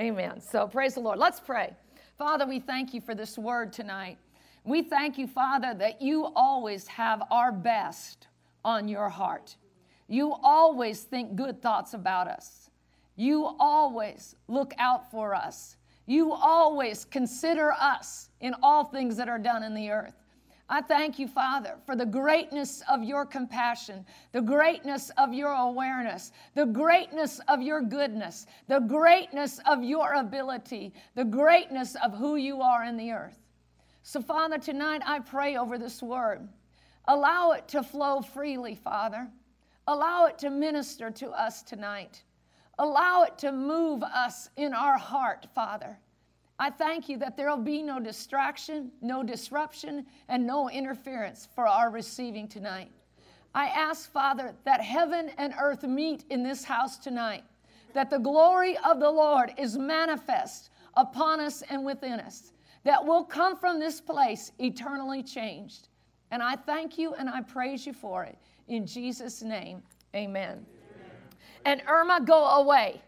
Amen. So praise the Lord. Let's pray. Father, we thank you for this word tonight. We thank you, Father, that you always have our best on your heart. You always think good thoughts about us. You always look out for us. You always consider us in all things that are done in the earth. I thank you, Father, for the greatness of your compassion, the greatness of your awareness, the greatness of your goodness, the greatness of your ability, the greatness of who you are in the earth. So, Father, tonight I pray over this word. Allow it to flow freely, Father. Allow it to minister to us tonight. Allow it to move us in our heart, Father. I thank you that there will be no distraction, no disruption, and no interference for our receiving tonight. I ask, Father, that heaven and earth meet in this house tonight, that the glory of the Lord is manifest upon us and within us, that we'll come from this place eternally changed. And I thank you and I praise you for it. In Jesus' name, amen. amen. And Irma, go away.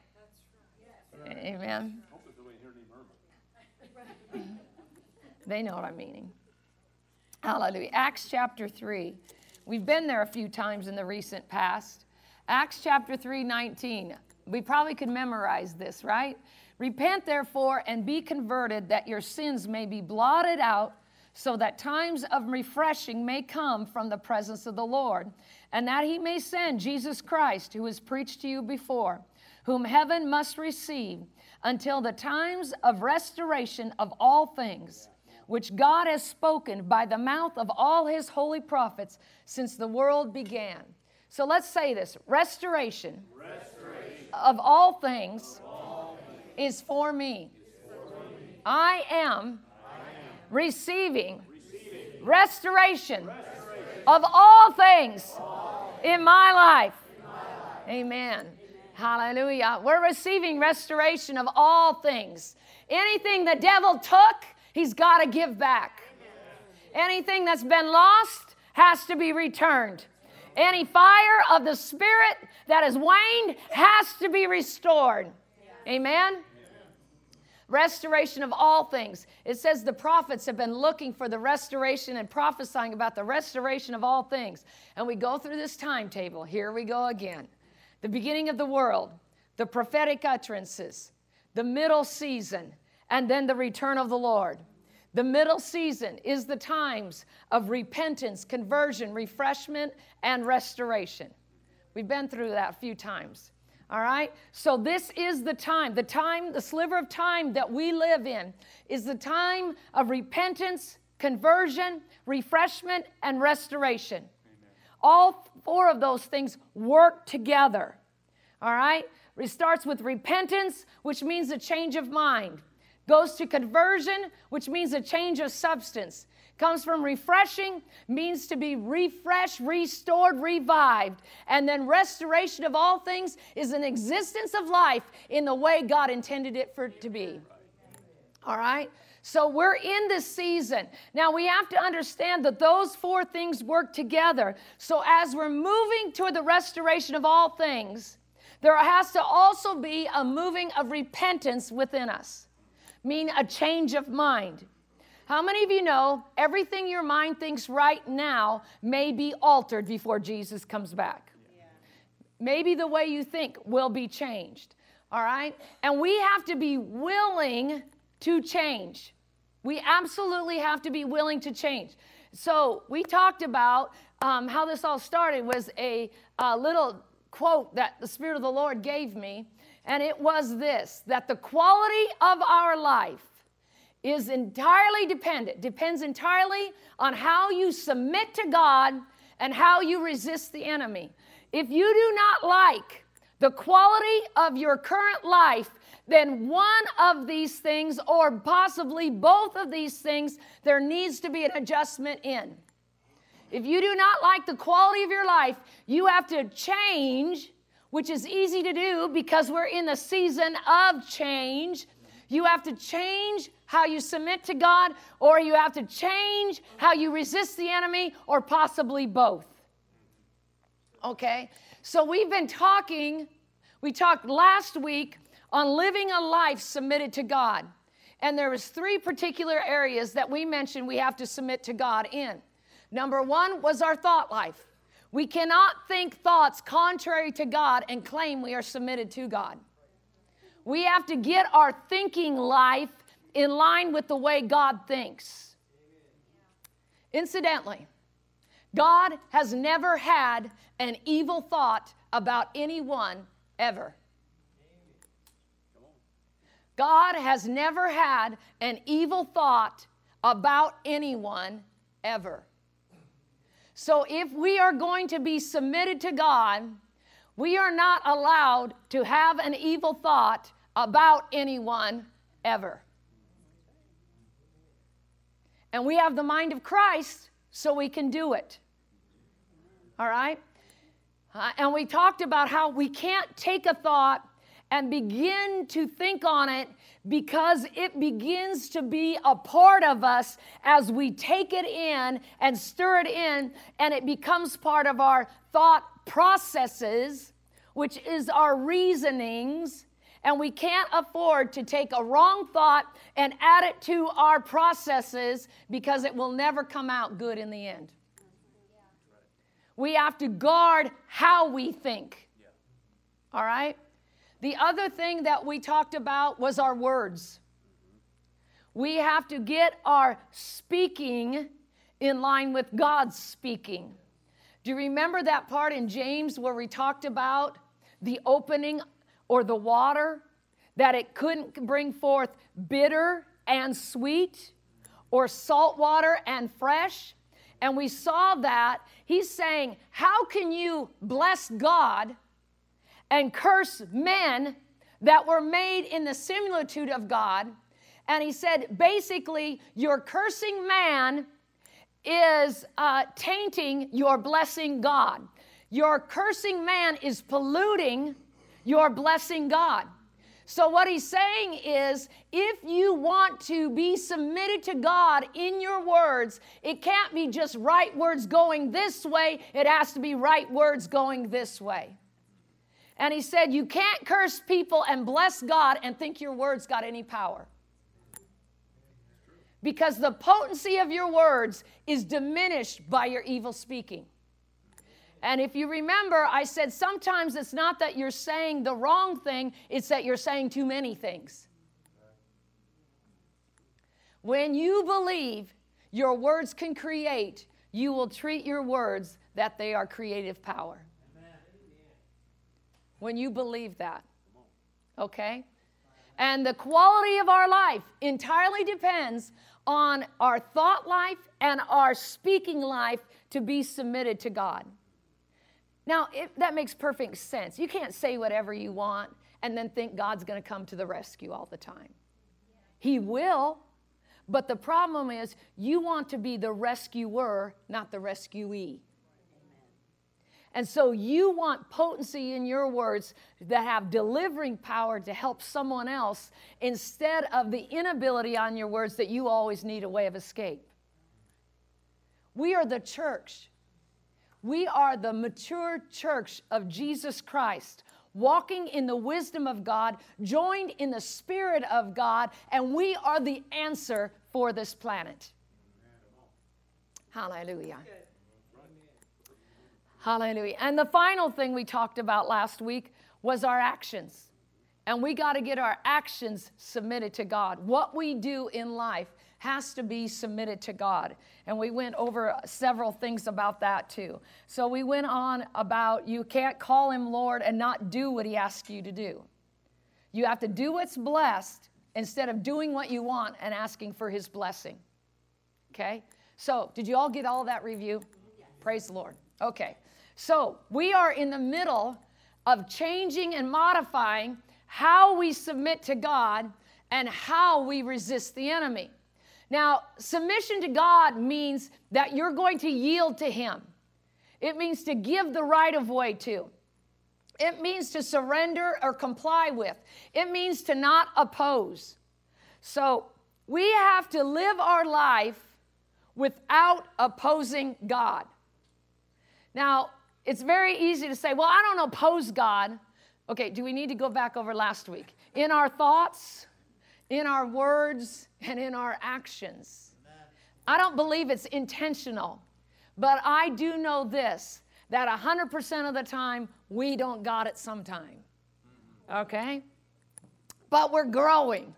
Amen. They know what I'm meaning. Hallelujah. Acts chapter 3. We've been there a few times in the recent past. Acts chapter 3, 19. We probably could memorize this, right? Repent therefore and be converted that your sins may be blotted out, so that times of refreshing may come from the presence of the Lord, and that he may send Jesus Christ, who was preached to you before, whom heaven must receive until the times of restoration of all things which God has spoken by the mouth of all his holy prophets since the world began. So let's say this restoration, restoration of, all things, of all things is for me. I, am I am receiving, receiving restoration, restoration of all things, all in, my life. in my life. Amen. Hallelujah. We're receiving restoration of all things. Anything the devil took, He's got to give back. Anything that's been lost has to be returned. Any fire of the Spirit that has waned has to be restored. Amen? Restoration of all things. It says the prophets have been looking for the restoration and prophesying about the restoration of all things. And we go through this timetable. Here we go again. The beginning of the world, the prophetic utterances, the middle season, and then the return of the Lord. The middle season is the times of repentance, conversion, refreshment, and restoration. We've been through that a few times. All right? So, this is the time, the time, the sliver of time that we live in is the time of repentance, conversion, refreshment, and restoration. Amen. All four of those things work together. All right? It starts with repentance, which means a change of mind goes to conversion, which means a change of substance. Comes from refreshing, means to be refreshed, restored, revived. And then restoration of all things is an existence of life in the way God intended it for it to be. All right? So we're in this season. Now we have to understand that those four things work together. So as we're moving toward the restoration of all things, there has to also be a moving of repentance within us mean a change of mind. How many of you know everything your mind thinks right now may be altered before Jesus comes back? Yeah. Maybe the way you think will be changed. All right? And we have to be willing to change. We absolutely have to be willing to change. So we talked about um, how this all started was a, a little quote that the Spirit of the Lord gave me and it was this that the quality of our life is entirely dependent, depends entirely on how you submit to God and how you resist the enemy. If you do not like the quality of your current life, then one of these things, or possibly both of these things, there needs to be an adjustment in. If you do not like the quality of your life, you have to change which is easy to do because we're in the season of change. You have to change how you submit to God, or you have to change how you resist the enemy, or possibly both. Okay? So we've been talking, we talked last week on living a life submitted to God. And there was three particular areas that we mentioned we have to submit to God in. Number one was our thought life. We cannot think thoughts contrary to God and claim we are submitted to God. We have to get our thinking life in line with the way God thinks. Incidentally, God has never had an evil thought about anyone ever. God has never had an evil thought about anyone ever. So if we are going to be submitted to God, we are not allowed to have an evil thought about anyone ever. And we have the mind of Christ, so we can do it. All right? Uh, and we talked about how we can't take a thought and begin to think on it because it begins to be a part of us as we take it in and stir it in, and it becomes part of our thought processes, which is our reasonings. And we can't afford to take a wrong thought and add it to our processes because it will never come out good in the end. We have to guard how we think. All right? The other thing that we talked about was our words. We have to get our speaking in line with God's speaking. Do you remember that part in James where we talked about the opening or the water? That it couldn't bring forth bitter and sweet, or salt water and fresh? And we saw that he's saying, How can you bless God and curse men that were made in the similitude of God? And he said, basically, your cursing man is uh, tainting your blessing God. Your cursing man is polluting your blessing God. So, what he's saying is if you want to be submitted to God in your words, it can't be just right words going this way, it has to be right words going this way. And he said, You can't curse people and bless God and think your words got any power. Because the potency of your words is diminished by your evil speaking. And if you remember, I said sometimes it's not that you're saying the wrong thing, it's that you're saying too many things. When you believe your words can create, you will treat your words that they are creative power. When you believe that. Okay? And the quality of our life entirely depends on our thought life and our speaking life to be submitted to God. Now, it, that makes perfect sense. You can't say whatever you want and then think God's going to come to the rescue all the time. He will, but the problem is you want to be the rescuer, not the rescuee. And so you want potency in your words that have delivering power to help someone else instead of the inability on your words that you always need a way of escape. We are the church. We are the mature church of Jesus Christ, walking in the wisdom of God, joined in the Spirit of God, and we are the answer for this planet. Hallelujah. Hallelujah. And the final thing we talked about last week was our actions. And we got to get our actions submitted to God. What we do in life has to be submitted to God. And we went over several things about that too. So we went on about you can't call him Lord and not do what he asks you to do. You have to do what's blessed instead of doing what you want and asking for his blessing. Okay? So, did you all get all that review? Praise the Lord. Okay. So, we are in the middle of changing and modifying how we submit to God and how we resist the enemy. Now, submission to God means that you're going to yield to Him. It means to give the right of way to. It means to surrender or comply with. It means to not oppose. So we have to live our life without opposing God. Now, it's very easy to say, well, I don't oppose God. Okay, do we need to go back over last week? in our thoughts, in our words, and in our actions. I don't believe it's intentional, but I do know this that 100% of the time we don't got it sometime. Okay? But we're growing.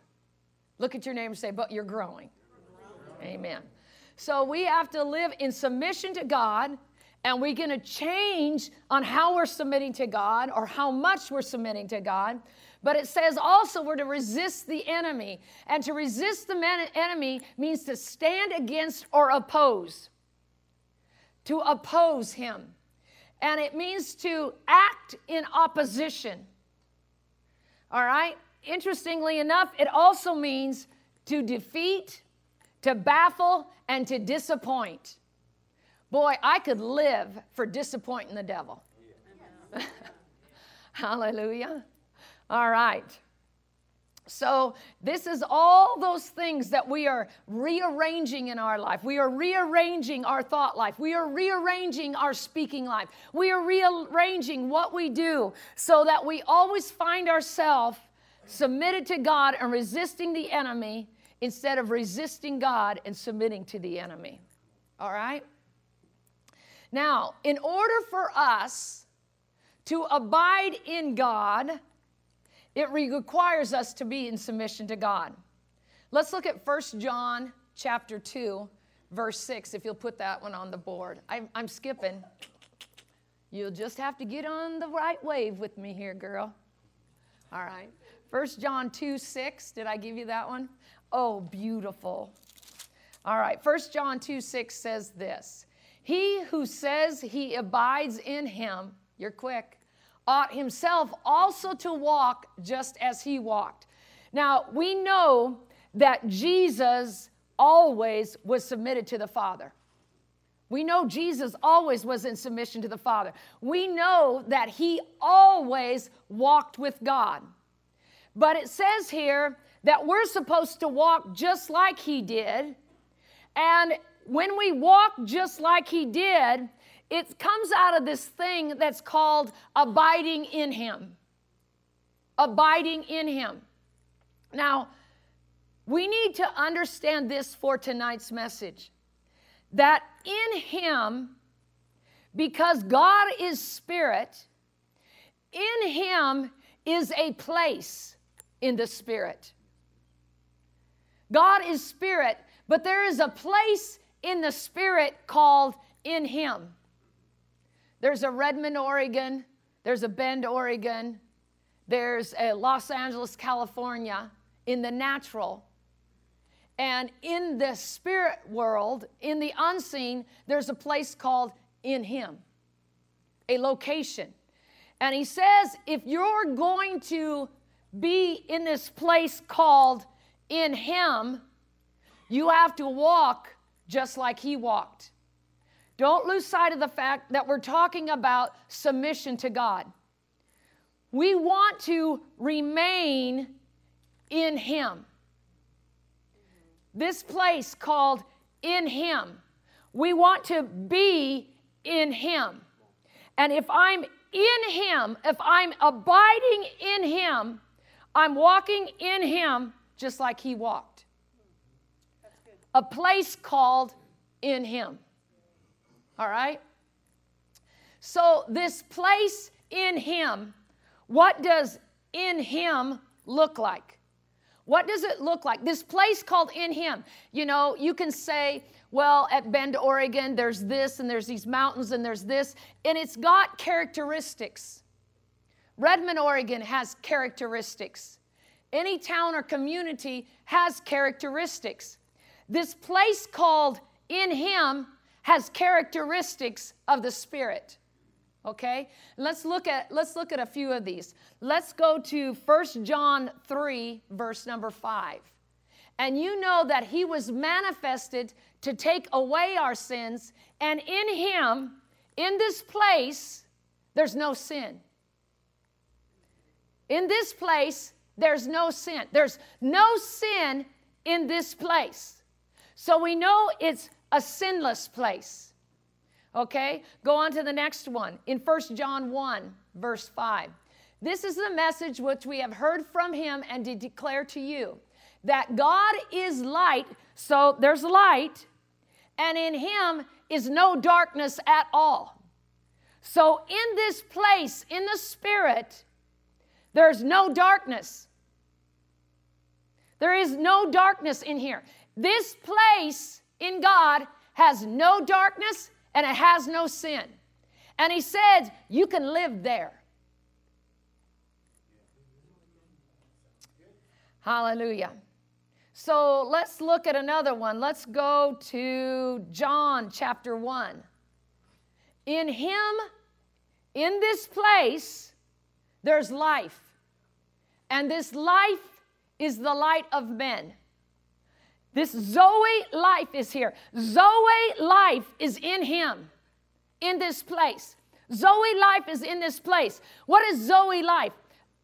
Look at your neighbor and say, But you're growing. Amen. So we have to live in submission to God, and we're going to change on how we're submitting to God or how much we're submitting to God. But it says also we're to resist the enemy. And to resist the enemy means to stand against or oppose, to oppose him. And it means to act in opposition. All right? Interestingly enough, it also means to defeat, to baffle, and to disappoint. Boy, I could live for disappointing the devil. Hallelujah. All right. So, this is all those things that we are rearranging in our life. We are rearranging our thought life. We are rearranging our speaking life. We are rearranging what we do so that we always find ourselves submitted to God and resisting the enemy instead of resisting God and submitting to the enemy. All right? Now, in order for us to abide in God, it requires us to be in submission to God. Let's look at 1 John chapter 2, verse 6, if you'll put that one on the board. I'm, I'm skipping. You'll just have to get on the right wave with me here, girl. All right. 1 John 2, 6. Did I give you that one? Oh, beautiful. All right. 1 John 2, 6 says this He who says he abides in him, you're quick, ought himself also to walk just as he walked. Now, we know that Jesus always was submitted to the Father. We know Jesus always was in submission to the Father. We know that he always walked with God. But it says here that we're supposed to walk just like he did. And when we walk just like he did, it comes out of this thing that's called abiding in Him. Abiding in Him. Now, we need to understand this for tonight's message that in Him, because God is Spirit, in Him is a place in the Spirit. God is Spirit, but there is a place in the Spirit called in Him. There's a Redmond, Oregon. There's a Bend, Oregon. There's a Los Angeles, California in the natural. And in the spirit world, in the unseen, there's a place called in Him, a location. And He says, if you're going to be in this place called in Him, you have to walk just like He walked. Don't lose sight of the fact that we're talking about submission to God. We want to remain in Him. This place called in Him. We want to be in Him. And if I'm in Him, if I'm abiding in Him, I'm walking in Him just like He walked. A place called in Him. All right? So, this place in Him, what does in Him look like? What does it look like? This place called in Him. You know, you can say, well, at Bend, Oregon, there's this and there's these mountains and there's this, and it's got characteristics. Redmond, Oregon has characteristics. Any town or community has characteristics. This place called in Him has characteristics of the spirit okay? Let's look at let's look at a few of these. Let's go to First john 3 verse number 5 and you know that he was manifested to take away our sins and in him in this place there's no sin. In this place there's no sin. There's no sin in this place so we know it's a sinless place. Okay? Go on to the next one. In 1 John 1, verse 5. This is the message which we have heard from him and declare to you that God is light, so there's light, and in him is no darkness at all. So in this place, in the spirit, there's no darkness. There is no darkness in here. This place in God has no darkness and it has no sin. And he says, You can live there. Hallelujah. So let's look at another one. Let's go to John chapter 1. In him, in this place, there's life. And this life is the light of men. This Zoe life is here. Zoe life is in him, in this place. Zoe life is in this place. What is Zoe life?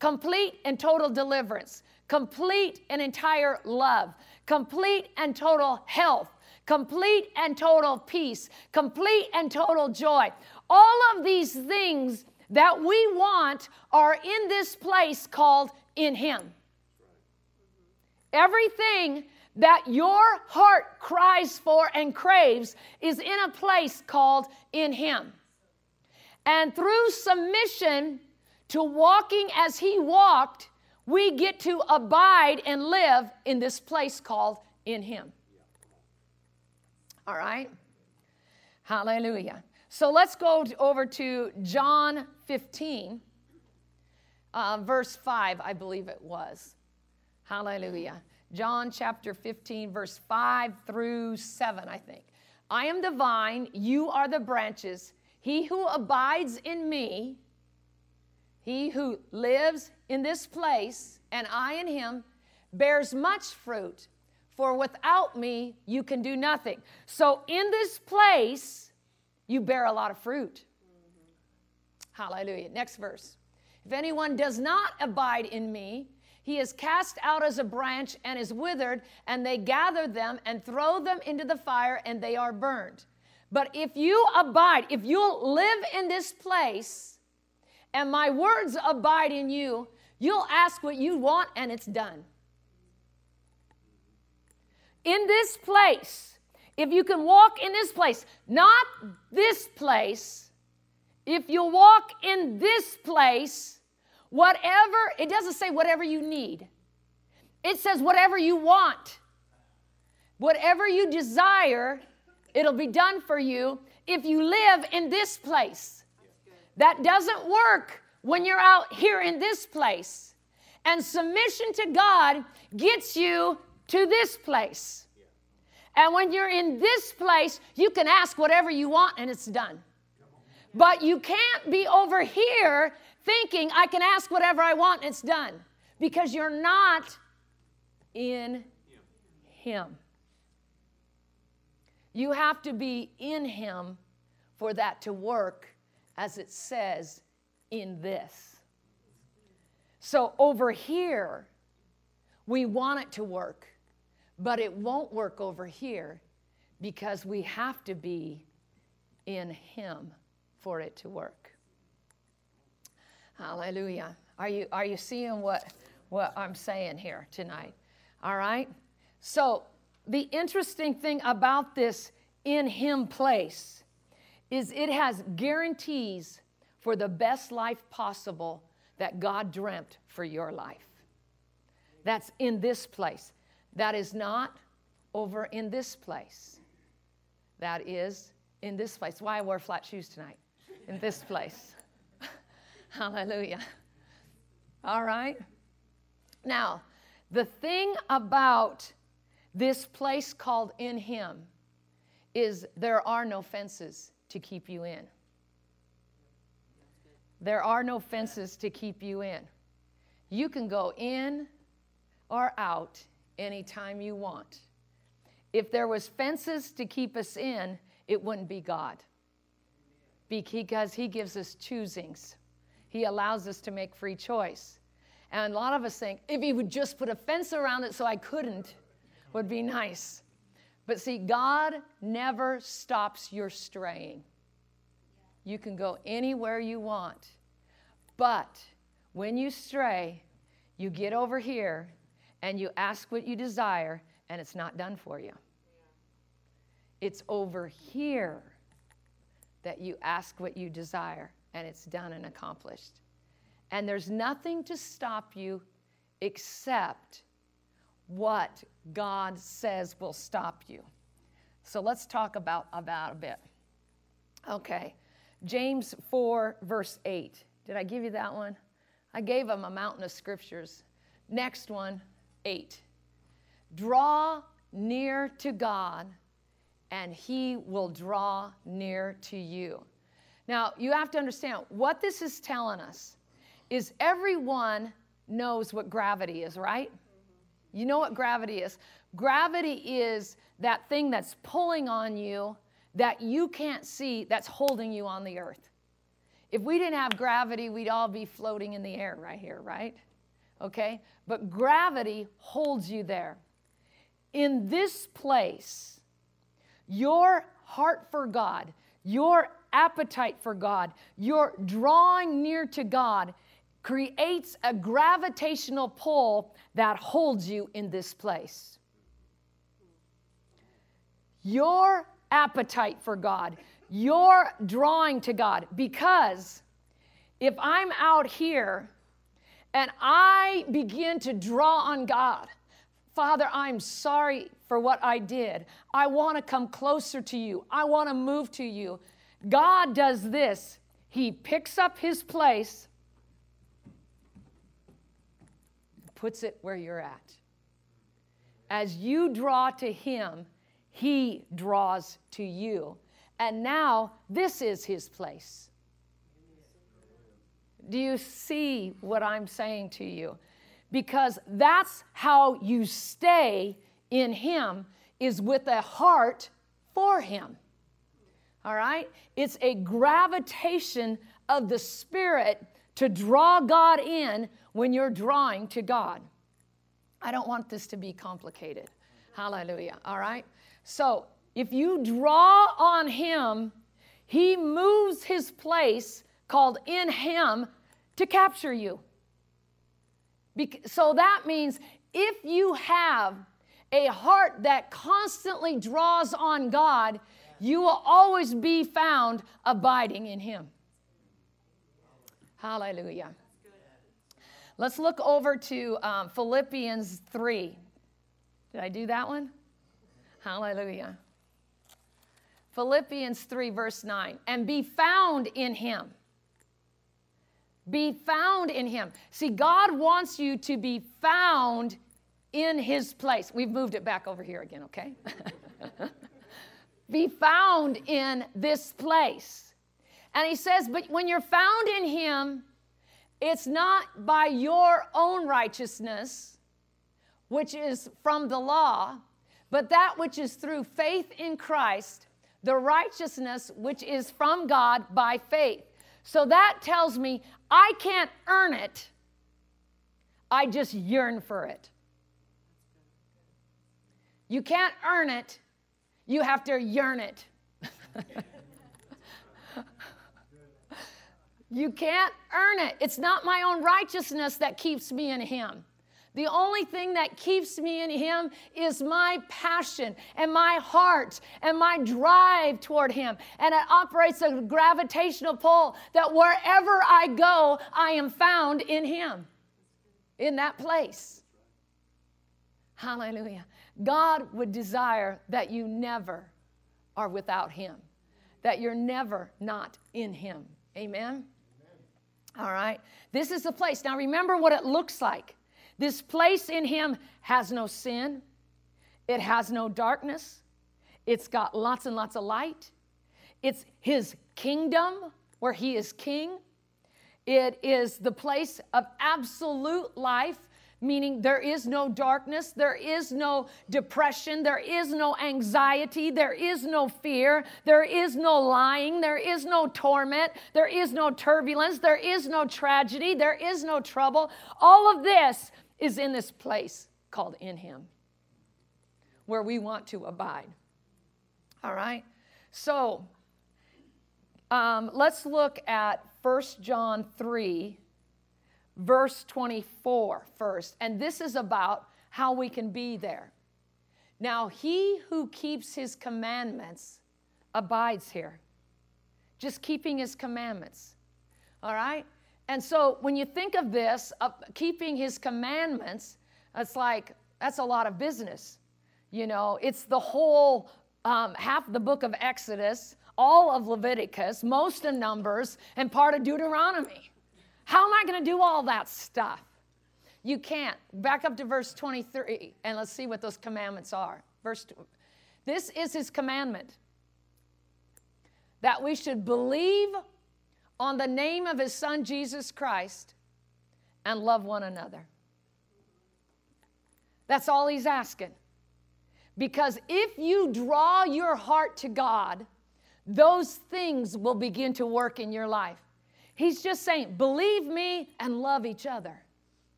Complete and total deliverance, complete and entire love, complete and total health, complete and total peace, complete and total joy. All of these things that we want are in this place called in Him. Everything that your heart cries for and craves is in a place called in Him. And through submission to walking as He walked, we get to abide and live in this place called in Him. All right? Hallelujah. So let's go over to John 15, uh, verse 5, I believe it was. Hallelujah. John chapter 15, verse 5 through 7, I think. I am the vine, you are the branches. He who abides in me, he who lives in this place, and I in him, bears much fruit. For without me, you can do nothing. So in this place, you bear a lot of fruit. Mm-hmm. Hallelujah. Next verse. If anyone does not abide in me, he is cast out as a branch and is withered, and they gather them and throw them into the fire, and they are burned. But if you abide, if you'll live in this place, and my words abide in you, you'll ask what you want, and it's done. In this place, if you can walk in this place, not this place, if you walk in this place, Whatever, it doesn't say whatever you need, it says whatever you want. Whatever you desire, it'll be done for you if you live in this place. That doesn't work when you're out here in this place. And submission to God gets you to this place. And when you're in this place, you can ask whatever you want and it's done. But you can't be over here thinking I can ask whatever I want and it's done because you're not in Him. You have to be in Him for that to work, as it says in this. So over here, we want it to work, but it won't work over here because we have to be in Him for it to work. Hallelujah. Are you, are you seeing what, what I'm saying here tonight? All right? So, the interesting thing about this in Him place is it has guarantees for the best life possible that God dreamt for your life. That's in this place. That is not over in this place. That is in this place. Why I wore flat shoes tonight? In this place. Hallelujah. All right. Now, the thing about this place called in Him is there are no fences to keep you in. There are no fences to keep you in. You can go in or out anytime you want. If there was fences to keep us in, it wouldn't be God. Because he gives us choosings. He allows us to make free choice. And a lot of us think, if He would just put a fence around it so I couldn't, would be nice. But see, God never stops your straying. You can go anywhere you want. But when you stray, you get over here and you ask what you desire, and it's not done for you. It's over here that you ask what you desire, and it's done and accomplished. And there's nothing to stop you except what God says will stop you. So let's talk about about a bit. Okay. James 4 verse 8. Did I give you that one? I gave them a mountain of scriptures. Next one, 8. Draw near to God and he will draw near to you. Now, you have to understand what this is telling us is everyone knows what gravity is, right? You know what gravity is? Gravity is that thing that's pulling on you that you can't see that's holding you on the earth. If we didn't have gravity, we'd all be floating in the air right here, right? Okay? But gravity holds you there. In this place, your heart for God, your appetite for God, your drawing near to God creates a gravitational pull that holds you in this place. Your appetite for God, your drawing to God, because if I'm out here and I begin to draw on God, Father, I'm sorry for what I did. I want to come closer to you. I want to move to you. God does this. He picks up his place puts it where you're at. As you draw to Him, He draws to you. And now this is His place. Do you see what I'm saying to you? Because that's how you stay in Him, is with a heart for Him. All right? It's a gravitation of the Spirit to draw God in when you're drawing to God. I don't want this to be complicated. Hallelujah. All right? So, if you draw on Him, He moves His place called in Him to capture you. So that means if you have a heart that constantly draws on God, you will always be found abiding in Him. Hallelujah. Let's look over to um, Philippians 3. Did I do that one? Hallelujah. Philippians 3, verse 9. And be found in him. Be found in him. See, God wants you to be found in his place. We've moved it back over here again, okay? be found in this place. And he says, But when you're found in Him, it's not by your own righteousness, which is from the law, but that which is through faith in Christ, the righteousness which is from God by faith. So that tells me I can't earn it, I just yearn for it. You can't earn it, you have to yearn it. You can't earn it. It's not my own righteousness that keeps me in Him. The only thing that keeps me in Him is my passion and my heart and my drive toward Him. And it operates a gravitational pull that wherever I go, I am found in Him, in that place. Hallelujah. God would desire that you never are without Him, that you're never not in Him. Amen. All right? This is the place. Now remember what it looks like. This place in Him has no sin, it has no darkness, it's got lots and lots of light. It's His kingdom where He is king. It is the place of absolute life meaning there is no darkness, there is no depression, there is no anxiety, there is no fear, there is no lying, there is no torment, there is no turbulence, there is no tragedy, there is no trouble. All of this is in this place called in Him, where we want to abide. All right? So, um, let's look at 1 John 3, verse 24 first. And this is about how we can be there. Now, he who keeps his commandments abides here. Just keeping his commandments. All right? And so when you think of this, of keeping his commandments, it's like, that's a lot of business. You know, it's the whole, um, half the book of Exodus, all of Leviticus, most of Numbers, and part of Deuteronomy. How am I going to do all that stuff? You can't. Back up to verse 23 and let's see what those commandments are. Verse This is his commandment that we should believe on the name of his son Jesus Christ and love one another. That's all he's asking. Because if you draw your heart to God, those things will begin to work in your life. He's just saying, believe me and love each other.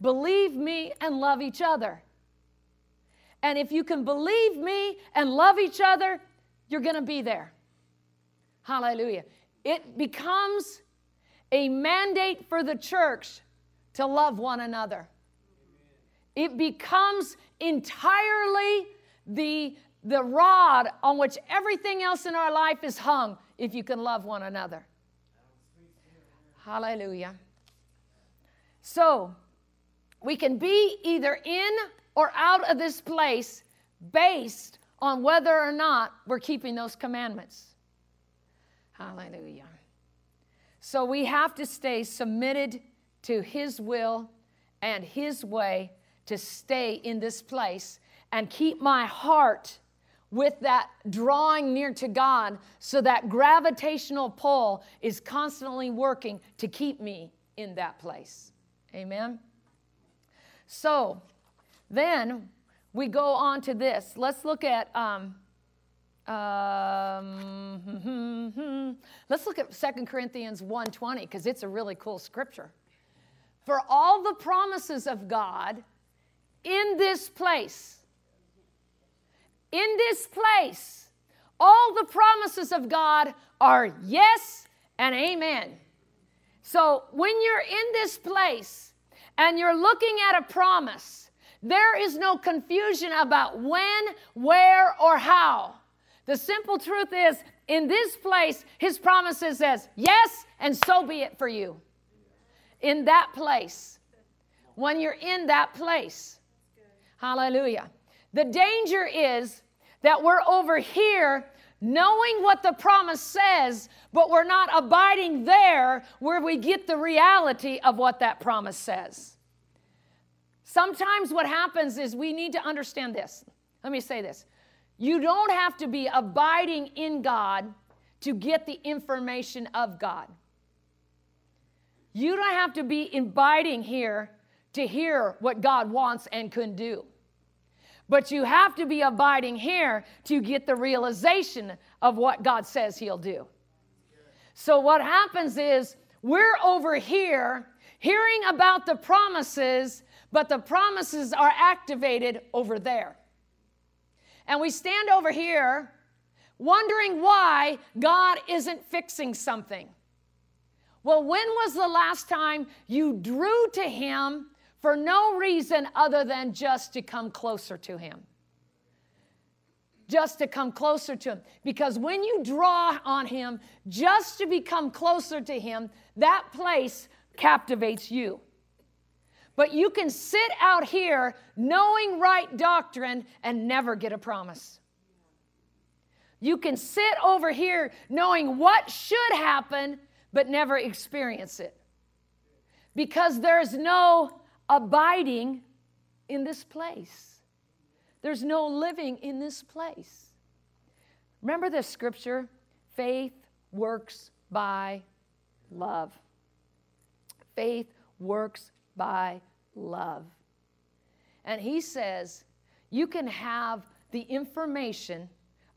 Believe me and love each other. And if you can believe me and love each other, you're going to be there. Hallelujah. It becomes a mandate for the church to love one another. It becomes entirely the, the rod on which everything else in our life is hung if you can love one another. Hallelujah. So, we can be either in or out of this place based on whether or not we're keeping those commandments. Hallelujah. So we have to stay submitted to His will and His way to stay in this place and keep my heart with that drawing near to God so that gravitational pull is constantly working to keep me in that place. Amen. So then we go on to this. Let's look at. Um, um, let's look at 2 Corinthians 1:20 because it's a really cool scripture. For all the promises of God in this place, in this place, all the promises of God are yes and amen. So when you're in this place and you're looking at a promise, there is no confusion about when, where, or how. The simple truth is, in this place, his promises says, yes, and so be it for you. In that place. When you're in that place. Hallelujah. The danger is that we're over here knowing what the promise says, but we're not abiding there where we get the reality of what that promise says. Sometimes what happens is we need to understand this. Let me say this. You don't have to be abiding in God to get the information of God. You don't have to be abiding here to hear what God wants and can do. But you have to be abiding here to get the realization of what God says He'll do. So, what happens is we're over here hearing about the promises, but the promises are activated over there. And we stand over here wondering why God isn't fixing something. Well, when was the last time you drew to Him for no reason other than just to come closer to Him. Just to come closer to Him. Because when you draw on Him just to become closer to Him, that place captivates you. But you can sit out here knowing right doctrine and never get a promise. You can sit over here knowing what should happen, but never experience it. Because there's no abiding in this place. There's no living in this place. Remember this scripture faith works by love. Faith works by love. And he says, you can have the information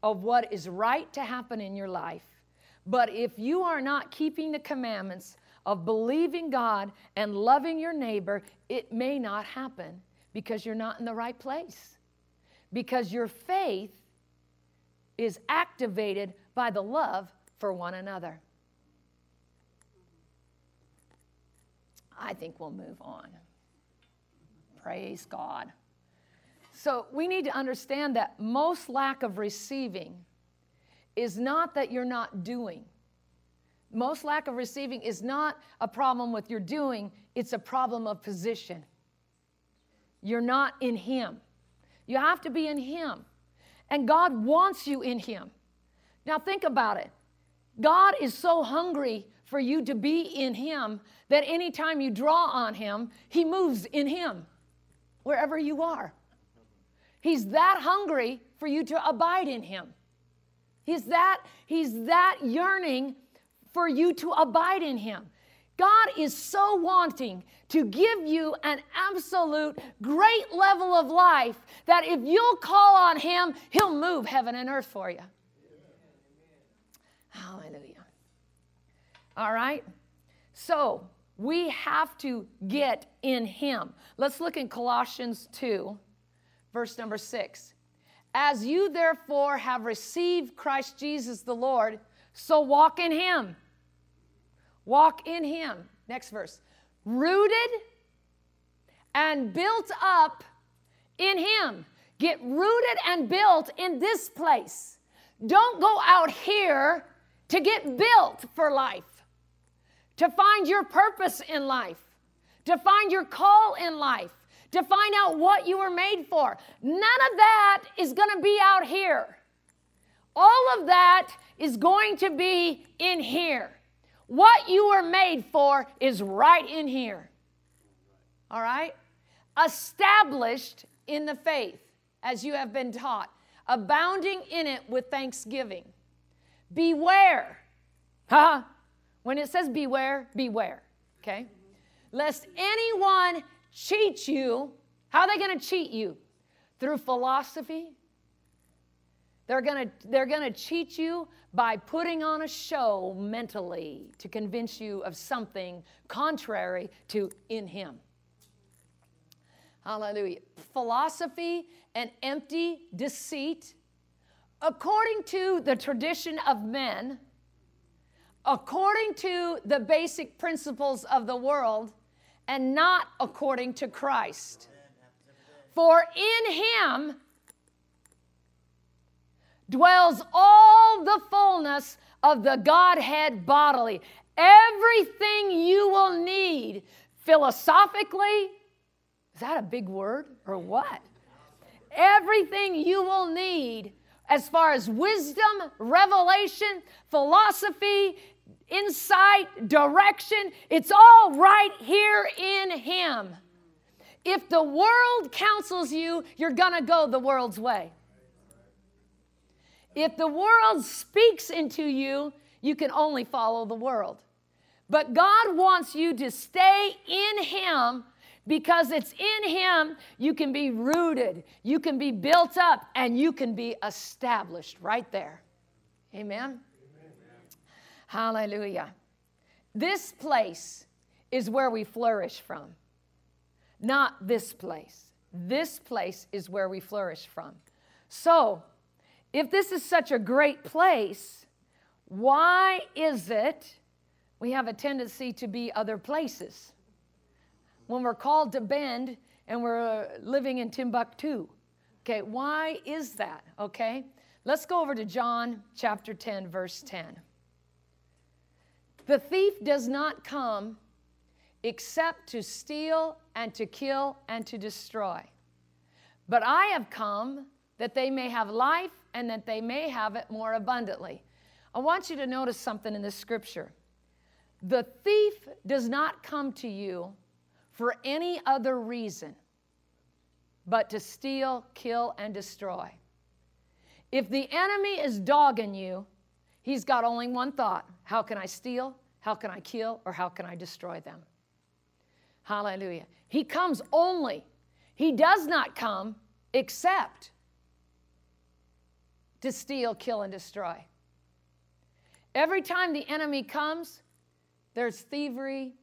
of what is right to happen in your life, but if you are not keeping the commandments, of believing God and loving your neighbor, it may not happen because you're not in the right place. Because your faith is activated by the love for one another. I think we'll move on. Praise God. So we need to understand that most lack of receiving is not that you're not doing. Most lack of receiving is not a problem with your doing, it's a problem of position. You're not in Him. You have to be in Him. And God wants you in Him. Now, think about it. God is so hungry for you to be in Him that anytime you draw on Him, He moves in Him, wherever you are. He's that hungry for you to abide in Him. He's that, he's that yearning for you to abide in Him. God is so wanting to give you an absolute great level of life that if you'll call on Him, He'll move heaven and earth for you. Hallelujah. All right? So we have to get in Him. Let's look in Colossians 2, verse number 6. As you therefore have received Christ Jesus the Lord, so walk in Him. Walk in Him. Next verse. Rooted and built up in Him. Get rooted and built in this place. Don't go out here to get built for life, to find your purpose in life, to find your call in life, to find out what you were made for. None of that is going to be out here. All of that is going to be in here. What you were made for is right in here. All right? Established in the faith as you have been taught, abounding in it with thanksgiving. Beware. Huh? When it says beware, beware. Okay? Lest anyone cheat you. How are they going to cheat you? Through philosophy. They're going to they're going to cheat you by putting on a show mentally to convince you of something contrary to in him. Hallelujah. Philosophy and empty deceit according to the tradition of men, according to the basic principles of the world, and not according to Christ. For in him dwells all the fullness of the Godhead bodily. Everything you will need philosophically, is that a big word or what? Everything you will need as far as wisdom, revelation, philosophy, insight, direction, it's all right here in Him. If the world counsels you, you're to go the world's way. If the world speaks into you, you can only follow the world. But God wants you to stay in Him because it's in Him you can be rooted, you can be built up, and you can be established right there. Amen? Amen. Hallelujah. This place is where we flourish from, not this place. This place is where we flourish from. So, if this is such a great place, why is it we have a tendency to be other places? When we're called to Bend and we're uh, living in Timbuktu. Okay, why is that? Okay, let's go over to John chapter 10, verse 10. The thief does not come except to steal and to kill and to destroy. But I have come that they may have life and that they may have it more abundantly. I want you to notice something in this scripture. The thief does not come to you for any other reason but to steal, kill, and destroy. If the enemy is dogging you, he's got only one thought how can I steal, how can I kill, or how can I destroy them? Hallelujah. He comes only, he does not come except to steal, kill, and destroy. Every time the enemy comes, there's thievery,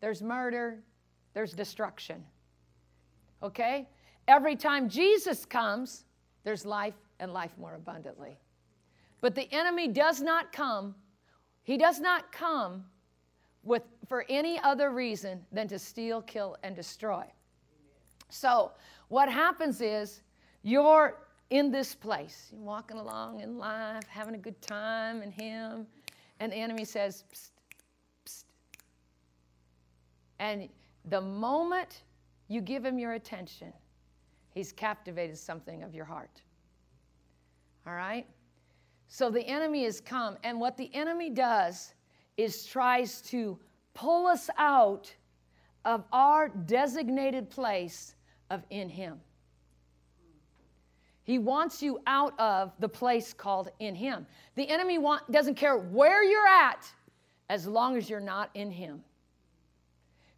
there's murder, there's destruction. Okay? Every time Jesus comes, there's life and life more abundantly. But the enemy does not come, he does not come with, for any other reason than to steal, kill, and destroy. So, what happens is you're in this place, walking along in life, having a good time in Him, and the enemy says, psst, psst. And the moment you give Him your attention, He's captivated something of your heart. All right? So the enemy has come, and what the enemy does is tries to pull us out of our designated place of in Him. He wants you out of the place called in Him. The enemy want, doesn't care where you're at as long as you're not in Him.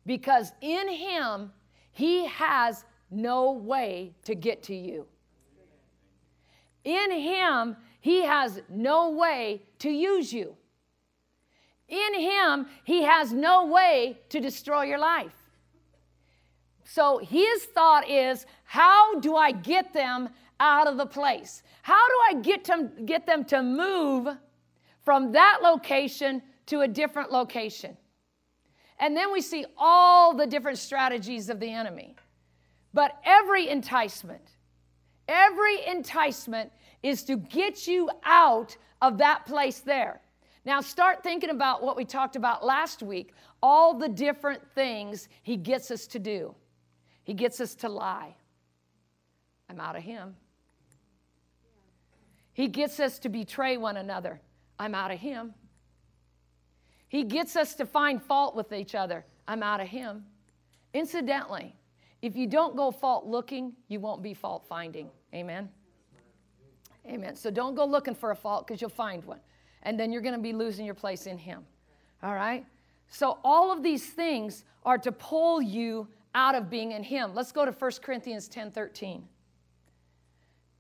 Because in Him, He has no way to get to you. In Him, He has no way to use you. In Him, He has no way to destroy your life. So His thought is, how do I get them out of the place? How do I get them, get them to move from that location to a different location? And then we see all the different strategies of the enemy. But every enticement, every enticement is to get you out of that place there. Now, start thinking about what we talked about last week all the different things he gets us to do. He gets us to lie. I'm out of him. He gets us to betray one another. I'm out of him. He gets us to find fault with each other. I'm out of him. Incidentally, if you don't go fault looking, you won't be fault finding. Amen. Amen. So don't go looking for a fault because you'll find one and then you're going to be losing your place in Him. All right? So, all of these things are to pull you out of being in Him. Let's go to 1 Corinthians 10 13.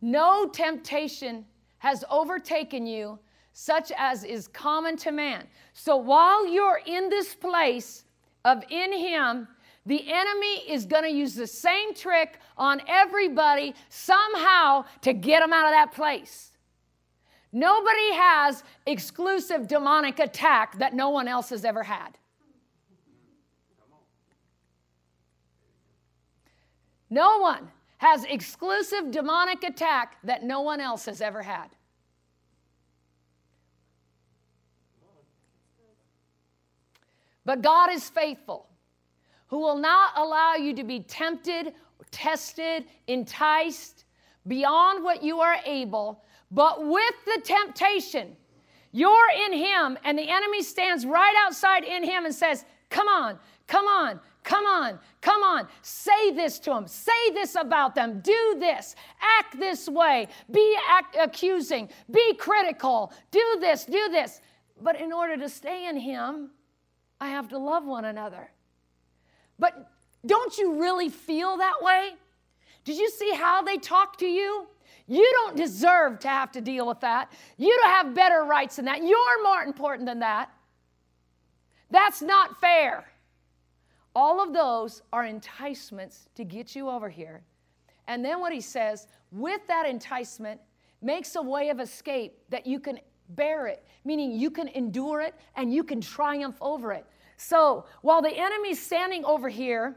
No temptation has overtaken you such as is common to man. So, while you're in this place of in Him, the enemy is going to use the same trick on everybody somehow to get them out of that place. Nobody has exclusive demonic attack that no one else has ever had. No one has exclusive demonic attack that no one else has ever had. But God is faithful, who will not allow you to be tempted, tested, enticed beyond what you are able but with the temptation, you're in Him, and the enemy stands right outside in Him and says, Come on, come on, come on, come on. Say this to them. Say this about them. Do this. Act this way. Be act- accusing. Be critical. Do this, do this. But in order to stay in Him, I have to love one another. But don't you really feel that way? Did you see how they talk to you? You don't deserve to have to deal with that. You don't have better rights than that. You're more important than that. That's not fair. All of those are enticements to get you over here. And then what he says, with that enticement, makes a way of escape that you can bear it, meaning you can endure it and you can triumph over it. So while the enemy's standing over here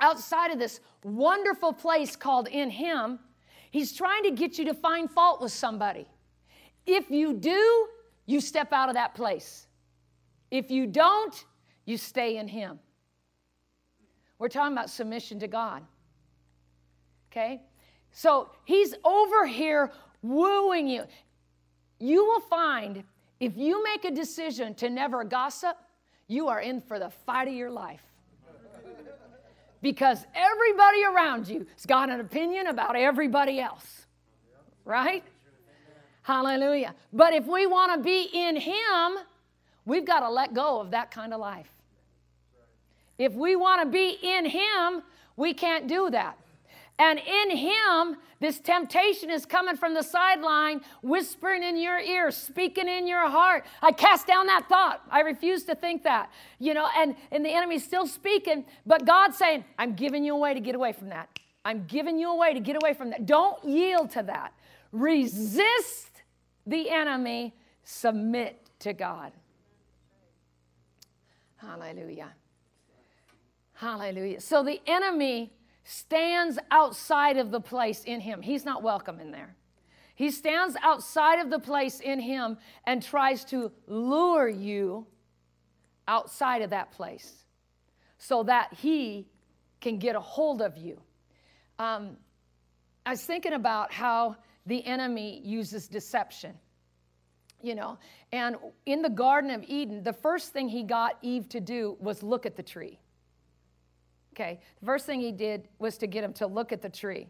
outside of this wonderful place called in him, He's trying to get you to find fault with somebody. If you do, you step out of that place. If you don't, you stay in Him. We're talking about submission to God. Okay? So He's over here wooing you. You will find if you make a decision to never gossip, you are in for the fight of your life because everybody around you has got an opinion about everybody else. Right? Hallelujah. But if we want to be in Him, we've got to let go of that kind of life. If we want to be in Him, we can't do that. And in him, this temptation is coming from the sideline, whispering in your ear, speaking in your heart. I cast down that thought. I refuse to think that. You know, and, and the enemy's still speaking, but God's saying, I'm giving you a way to get away from that. I'm giving you a way to get away from that. Don't yield to that. Resist the enemy, submit to God. Hallelujah. Hallelujah. So the enemy stands outside of the place in him. He's not welcome in there. He stands outside of the place in him and tries to lure you outside of that place so that he can get a hold of you. Um, I was thinking about how the enemy uses deception. You know, and in the Garden of Eden, the first thing he got Eve to do was look at the tree. Okay, the first thing he did was to get him to look at the tree.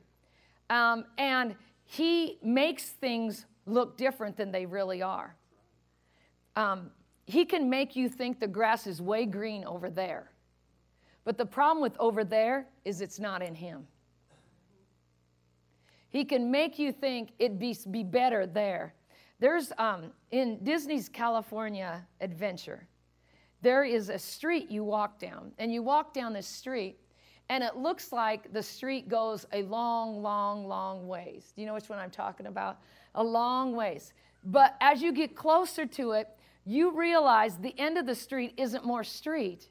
Um, and he makes things look different than they really are. Um, he can make you think the grass is way green over there. But the problem with over there is it's not in him. He can make you think it'd be, be better there. There's um, in Disney's California Adventure, there is a street you walk down, and you walk down this street, and it looks like the street goes a long, long, long ways. Do you know which one I'm talking about? A long ways. But as you get closer to it, you realize the end of the street isn't more street,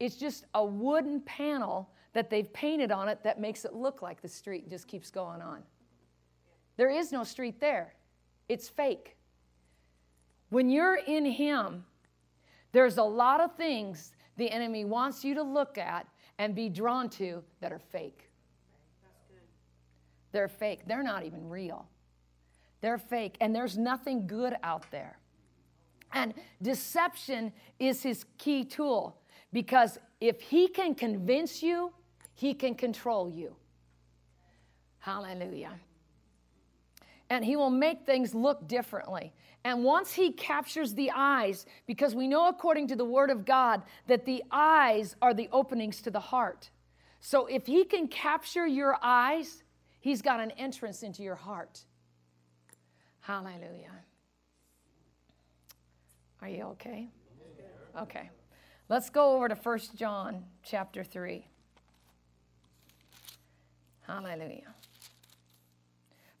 it's just a wooden panel that they've painted on it that makes it look like the street just keeps going on. There is no street there, it's fake. When you're in Him, there's a lot of things the enemy wants you to look at and be drawn to that are fake. They're fake. They're not even real. They're fake. And there's nothing good out there. And deception is his key tool because if he can convince you, he can control you. Hallelujah. And he will make things look differently. And once he captures the eyes, because we know according to the word of God that the eyes are the openings to the heart. So if he can capture your eyes, he's got an entrance into your heart. Hallelujah. Are you okay? Okay. Let's go over to 1 John chapter 3. Hallelujah.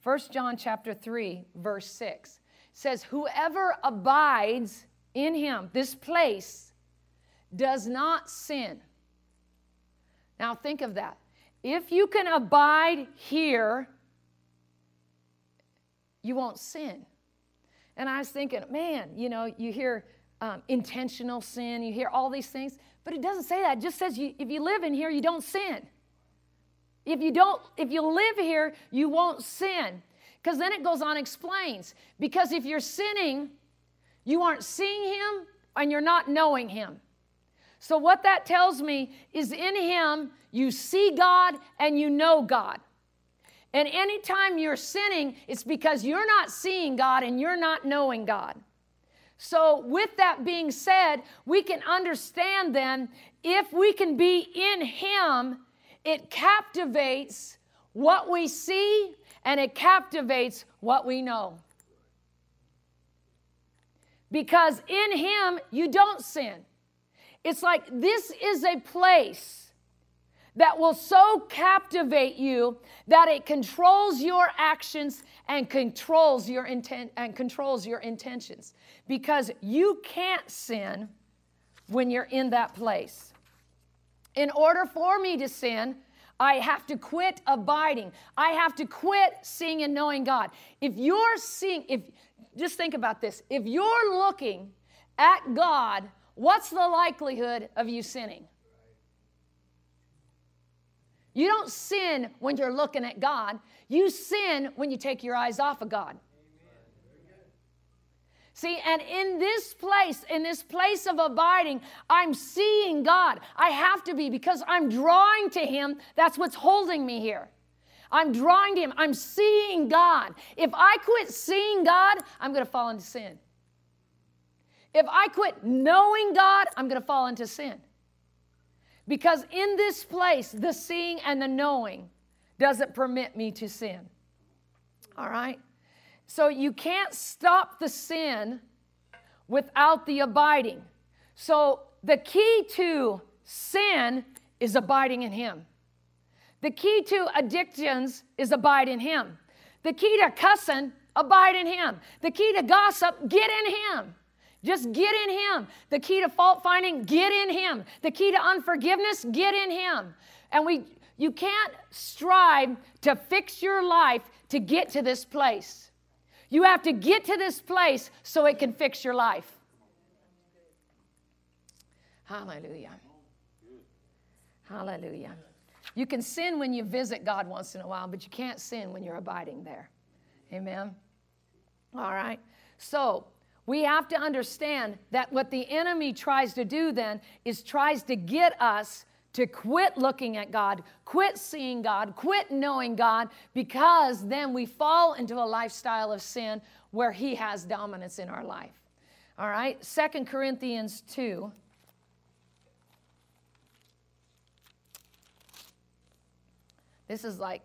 1 John chapter 3 verse 6 says, Whoever abides in him, this place, does not sin. Now think of that. If you can abide here, you won't sin. And I was thinking, man, you know, you hear um, intentional sin, you hear all these things, but it doesn't say that. It just says you, if you live in here, you don't sin. If you don't, if you live here, you won't sin. Because then it goes on, explains. Because if you're sinning, you aren't seeing Him and you're not knowing Him. So, what that tells me is in Him, you see God and you know God. And anytime you're sinning, it's because you're not seeing God and you're not knowing God. So, with that being said, we can understand then if we can be in Him, it captivates what we see and it captivates what we know. Because in Him, you don't sin. It's like this is a place that will so captivate you that it controls your actions and controls your intent and controls your intentions because you can't sin when you're in that place in order for me to sin I have to quit abiding. I have to quit seeing and knowing God. If you're seeing, if just think about this, if you're looking at God, what's the likelihood of you sinning? You don't sin when you're looking at God. You sin when you take your eyes off of God. See, and in this place, in this place of abiding, I'm seeing God. I have to be because I'm drawing to Him. That's what's holding me here. I'm drawing to Him. I'm seeing God. If I quit seeing God, I'm going to fall into sin. If I quit knowing God, I'm going to fall into sin. Because in this place, the seeing and the knowing doesn't permit me to sin. All right? So you can't stop the sin without the abiding. So the key to sin is abiding in Him. The key to addictions is abide in Him. The key to cussing, abide in Him. The key to gossip, get in Him. Just get in Him. The key to fault finding, get in Him. The key to unforgiveness, get in Him. And we, you can't strive to fix your life to get to this place. You have to get to this place so it can fix your life. Hallelujah. Hallelujah. You can sin when you visit God once in a while, but you can't sin when you're abiding there. Amen. All right. So, we have to understand that what the enemy tries to do then is tries to get us to quit looking at God, quit seeing God, quit knowing God, because then we fall into a lifestyle of sin where He has dominance in our life. All right, Second Corinthians 2. This is like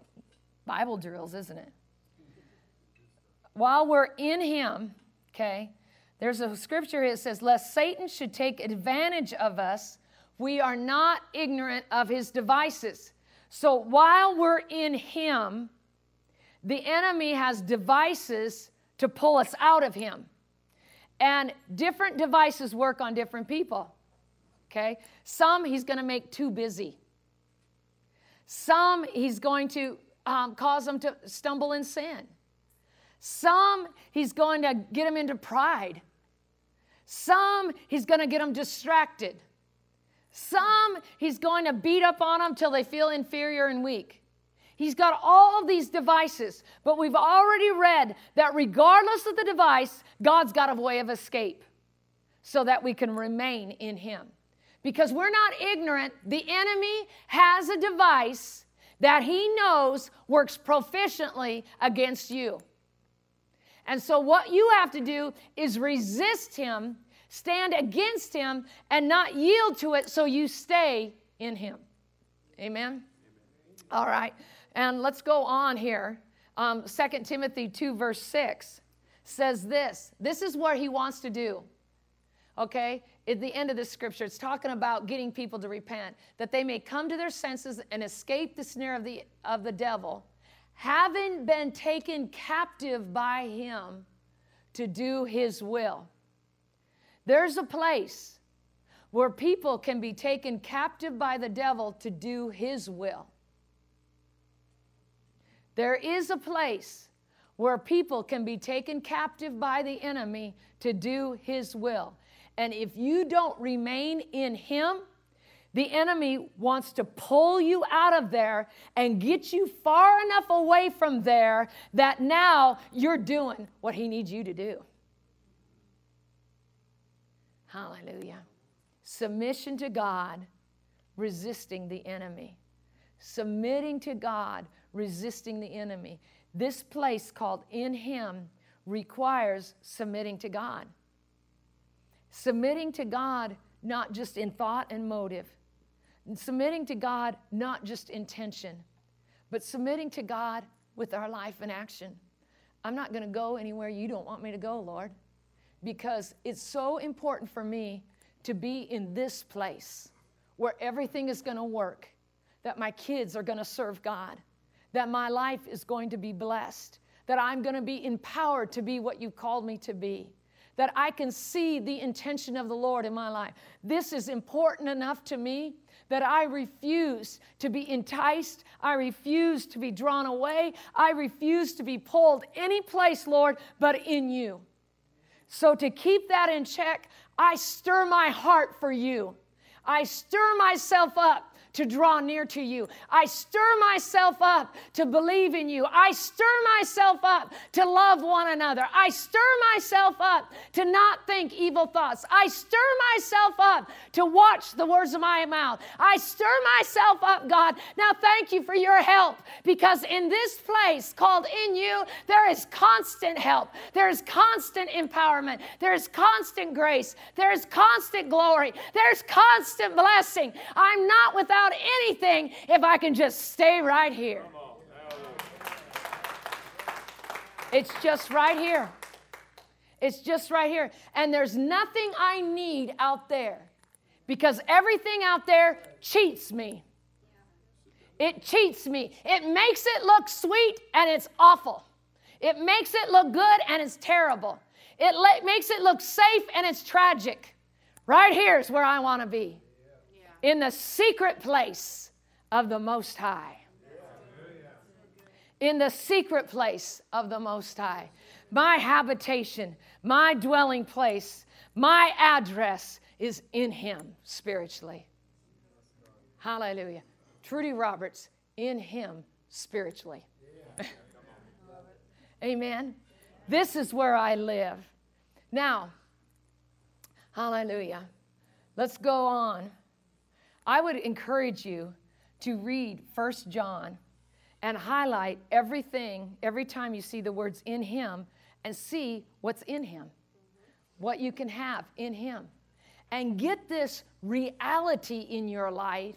Bible drills, isn't it? While we're in Him, okay, there's a scripture here that says, Lest Satan should take advantage of us, we are not ignorant of his devices. So while we're in Him, the enemy has devices to pull us out of Him. And different devices work on different people. Okay? Some he's going to make too busy. Some he's going to um, cause them to stumble in sin. Some he's going to get them into pride. Some he's going to get them distracted. Some he's going to beat up on them till they feel inferior and weak. He's got all of these devices, but we've already read that regardless of the device, God's got a way of escape so that we can remain in him because we're not ignorant. The enemy has a device that he knows works proficiently against you. And so, what you have to do is resist him, stand against him, and not yield to it so you stay in him. Amen? All right. And let's go on here. Um, 2 Timothy 2, verse 6 says this this is what he wants to do. Okay? at the end of this scripture, it's talking about getting people to repent, that they may come to their senses and escape the snare of the, of the devil, having been taken captive by him to do his will. There's a place where people can be taken captive by the devil to do his will. There is a place where people can be taken captive by the enemy to do his will. And if you don't remain in Him, the enemy wants to pull you out of there and get you far enough away from there that now you're doing what he needs you to do. Hallelujah. Submission to God, resisting the enemy. Submitting to God, resisting the enemy. This place called in Him requires submitting to God. Submitting to God, not just in thought and motive. And submitting to God, not just intention, but submitting to God with our life and action. I'm not going to go anywhere you don't want me to go, Lord, because it's so important for me to be in this place where everything is going to work, that my kids are going to serve God, that my life is going to be blessed, that I'm going to be empowered to be what you called me to be that I can see the intention of the Lord in my life. This is important enough to me that I refuse to be enticed. I refuse to be drawn away. I refuse to be pulled any place, Lord, but in you. So, to keep that in check, I stir my heart for you. I stir myself up to draw near to you. I stir myself up to believe in you. I stir myself up to love one another. I stir myself up to not think evil thoughts. I stir myself up to watch the words of my mouth. I stir myself up, God. Now, thank you for your help because in this place called in you, there is constant help. There is constant empowerment. There is constant grace. There is constant glory. There's constant blessing. I'm not without about anything if I can just stay right here. It's just right here. It's just right here. And there's nothing I need out there because everything out there cheats me. It cheats me. It makes it look sweet and it's awful. It makes it look good and it's terrible. it le- makes it look safe and it's tragic. Right here is where I want to be in the secret place of the Most High. In the secret place of the Most High. My habitation, my dwelling place, my address is in Him spiritually. Hallelujah. Trudy Roberts, in Him spiritually. Amen. This is where I live. Now, hallelujah. Let's go on. I would encourage you to read First John and highlight everything every time you see the words in him and see what's in him, what you can have in him. And get this reality in your life,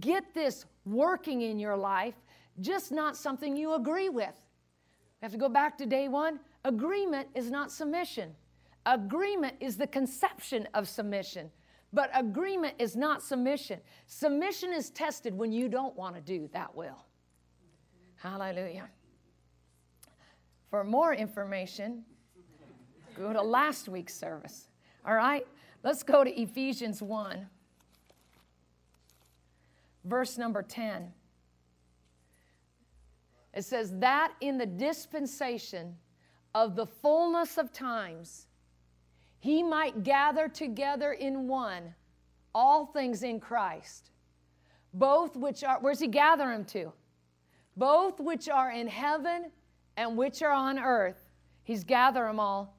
get this working in your life, just not something you agree with. We have to go back to day one. Agreement is not submission. Agreement is the conception of submission, but agreement is not submission. Submission is tested when you don't want to do that will. Hallelujah. For more information, go to last week's service. All right, let's go to Ephesians 1, verse number 10. It says, That in the dispensation of the fullness of times, he might gather together in one all things in Christ, both which are, where's he gather them to? Both which are in heaven and which are on earth. He's gather them all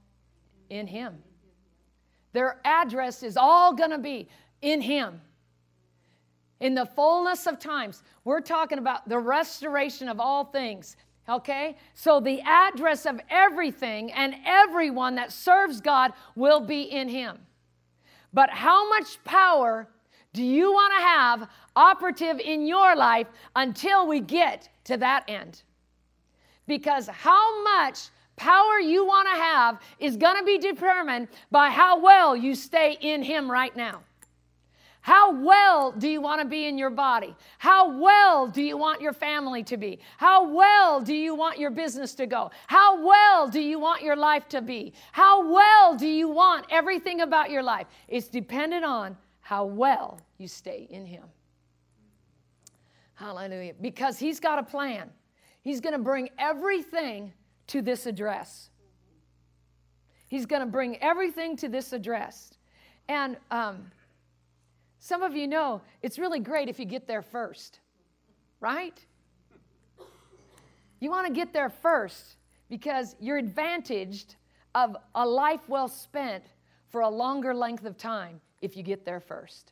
in him. Their address is all going to be in him. In the fullness of times, we're talking about the restoration of all things. Okay? So the address of everything and everyone that serves God will be in Him. But how much power do you want to have operative in your life until we get to that end? Because how much power you want to have is going to be determined by how well you stay in Him right now. How well do you want to be in your body? How well do you want your family to be? How well do you want your business to go? How well do you want your life to be? How well do you want everything about your life? It's dependent on how well you stay in Him. Hallelujah. Because He's got a plan. He's going to bring everything to this address. He's going to bring everything to this address. And, um, some of you know it's really great if you get there first, right? You want to get there first because you're advantaged of a life well spent for a longer length of time if you get there first.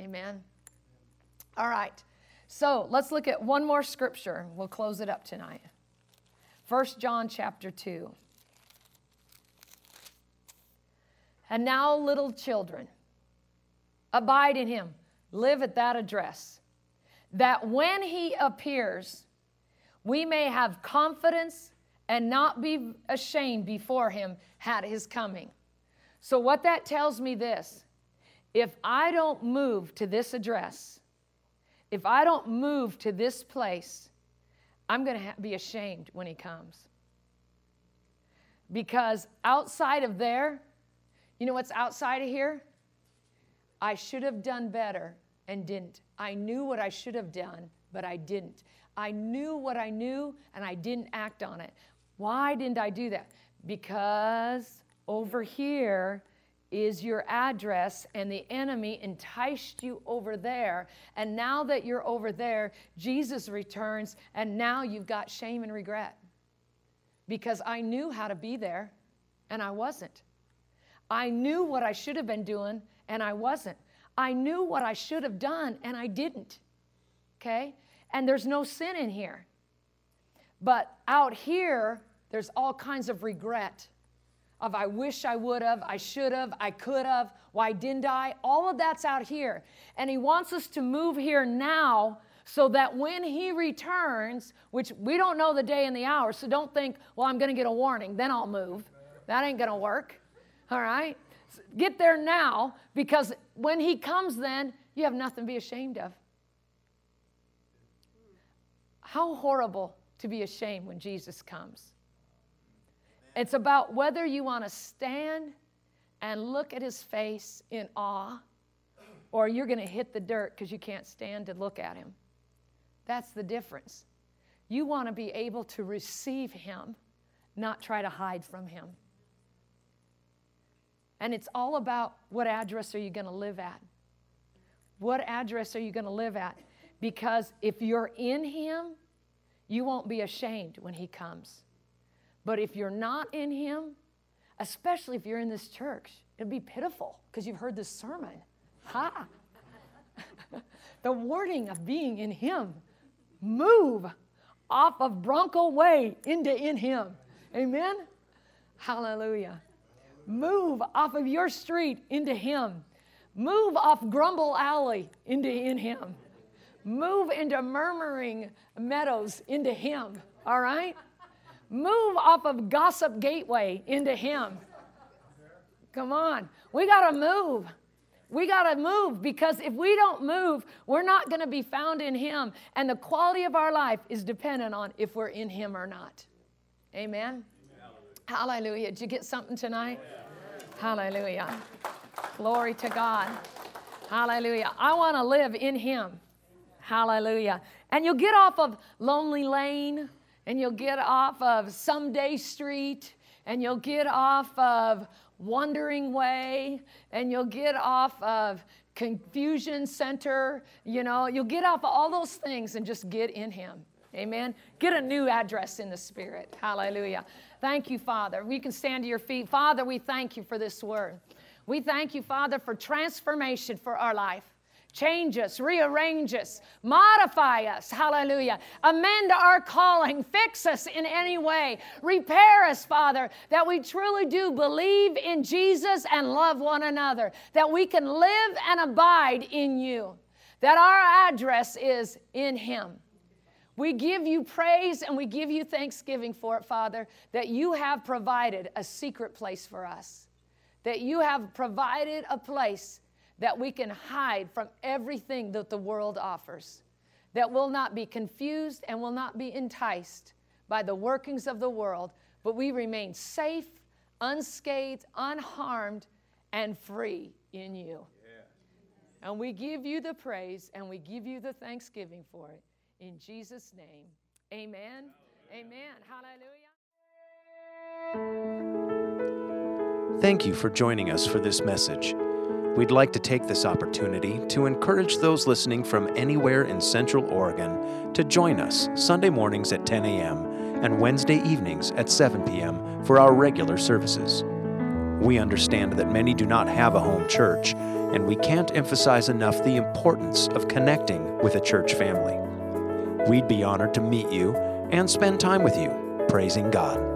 Amen. All right. So let's look at one more scripture. We'll close it up tonight. First John chapter 2. And now, little children. Abide in him. Live at that address. That when he appears, we may have confidence and not be ashamed before him at his coming. So, what that tells me this if I don't move to this address, if I don't move to this place, I'm going to ha- be ashamed when he comes. Because outside of there, you know what's outside of here? I should have done better and didn't. I knew what I should have done, but I didn't. I knew what I knew and I didn't act on it. Why didn't I do that? Because over here is your address, and the enemy enticed you over there. And now that you're over there, Jesus returns, and now you've got shame and regret. Because I knew how to be there, and I wasn't. I knew what I should have been doing, and I wasn't. I knew what I should have done and I didn't. Okay? And there's no sin in here. But out here, there's all kinds of regret of I wish I would have, I should have, I could have, why didn't I? All of that's out here. And he wants us to move here now so that when he returns, which we don't know the day and the hour, so don't think, well, I'm going to get a warning, then I'll move. That ain't going to work. All right? Get there now because when he comes, then you have nothing to be ashamed of. How horrible to be ashamed when Jesus comes. It's about whether you want to stand and look at his face in awe or you're going to hit the dirt because you can't stand to look at him. That's the difference. You want to be able to receive him, not try to hide from him. And it's all about what address are you going to live at? What address are you going to live at? Because if you're in him, you won't be ashamed when he comes. But if you're not in him, especially if you're in this church, it'll be pitiful because you've heard this sermon. Ha! the warning of being in him. Move off of Bronco Way into in him. Amen? Hallelujah. Move off of your street into him. Move off Grumble Alley into in him. Move into murmuring meadows into him. All right? Move off of Gossip Gateway into Him. Come on. We got to move. We got to move because if we don't move, we're not going to be found in Him. And the quality of our life is dependent on if we're in Him or not. Amen. Hallelujah. Did you get something tonight? Hallelujah. Glory to God. Hallelujah. I want to live in Him. Hallelujah. And you'll get off of Lonely Lane and you'll get off of Someday Street, and you'll get off of Wandering Way, and you'll get off of Confusion Center. You know, you'll get off of all those things and just get in Him. Amen. Get a new address in the Spirit. Hallelujah. Thank you, Father. We can stand to your feet. Father, we thank you for this word. We thank you, Father, for transformation for our life. Change us, rearrange us, modify us, hallelujah. Amend our calling, fix us in any way, repair us, Father, that we truly do believe in Jesus and love one another, that we can live and abide in you, that our address is in Him. We give you praise and we give you thanksgiving for it, Father, that you have provided a secret place for us, that you have provided a place that we can hide from everything that the world offers, that will not be confused and will not be enticed by the workings of the world, but we remain safe, unscathed, unharmed, and free in you. Yeah. And we give you the praise and we give you the thanksgiving for it. In Jesus' name, amen. Amen. Hallelujah. Thank you for joining us for this message. We'd like to take this opportunity to encourage those listening from anywhere in Central Oregon to join us Sunday mornings at 10 a.m. and Wednesday evenings at 7 p.m. for our regular services. We understand that many do not have a home church, and we can't emphasize enough the importance of connecting with a church family. We'd be honored to meet you and spend time with you, praising God.